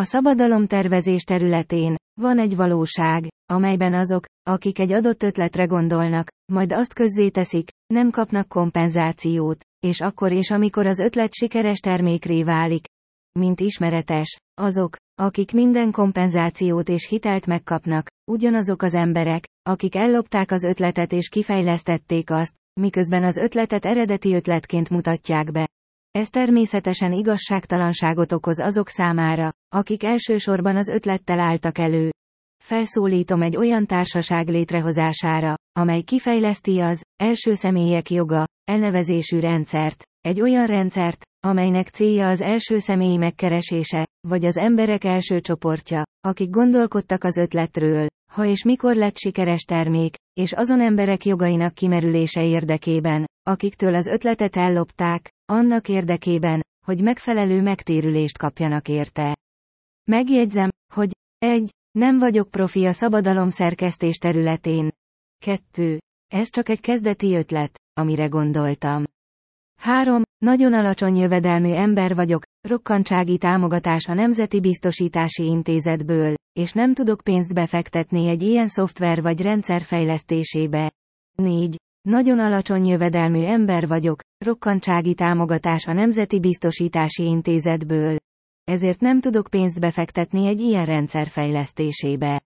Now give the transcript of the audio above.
A szabadalomtervezés területén van egy valóság, amelyben azok, akik egy adott ötletre gondolnak, majd azt közzéteszik, nem kapnak kompenzációt, és akkor és amikor az ötlet sikeres termékré válik. Mint ismeretes, azok, akik minden kompenzációt és hitelt megkapnak, ugyanazok az emberek, akik ellopták az ötletet és kifejlesztették azt, miközben az ötletet eredeti ötletként mutatják be. Ez természetesen igazságtalanságot okoz azok számára, akik elsősorban az ötlettel álltak elő. Felszólítom egy olyan társaság létrehozására, amely kifejleszti az első személyek joga, elnevezésű rendszert, egy olyan rendszert, amelynek célja az első személyi megkeresése, vagy az emberek első csoportja, akik gondolkodtak az ötletről, ha és mikor lett sikeres termék, és azon emberek jogainak kimerülése érdekében, akiktől az ötletet ellopták, annak érdekében, hogy megfelelő megtérülést kapjanak érte. Megjegyzem, hogy 1. Nem vagyok profi a szabadalom szerkesztés területén. 2. Ez csak egy kezdeti ötlet, amire gondoltam. 3. Nagyon alacsony jövedelmű ember vagyok, rokkantsági támogatás a Nemzeti Biztosítási Intézetből, és nem tudok pénzt befektetni egy ilyen szoftver vagy rendszer fejlesztésébe. 4. Nagyon alacsony jövedelmű ember vagyok, rokkantsági támogatás a Nemzeti Biztosítási Intézetből. Ezért nem tudok pénzt befektetni egy ilyen rendszer fejlesztésébe.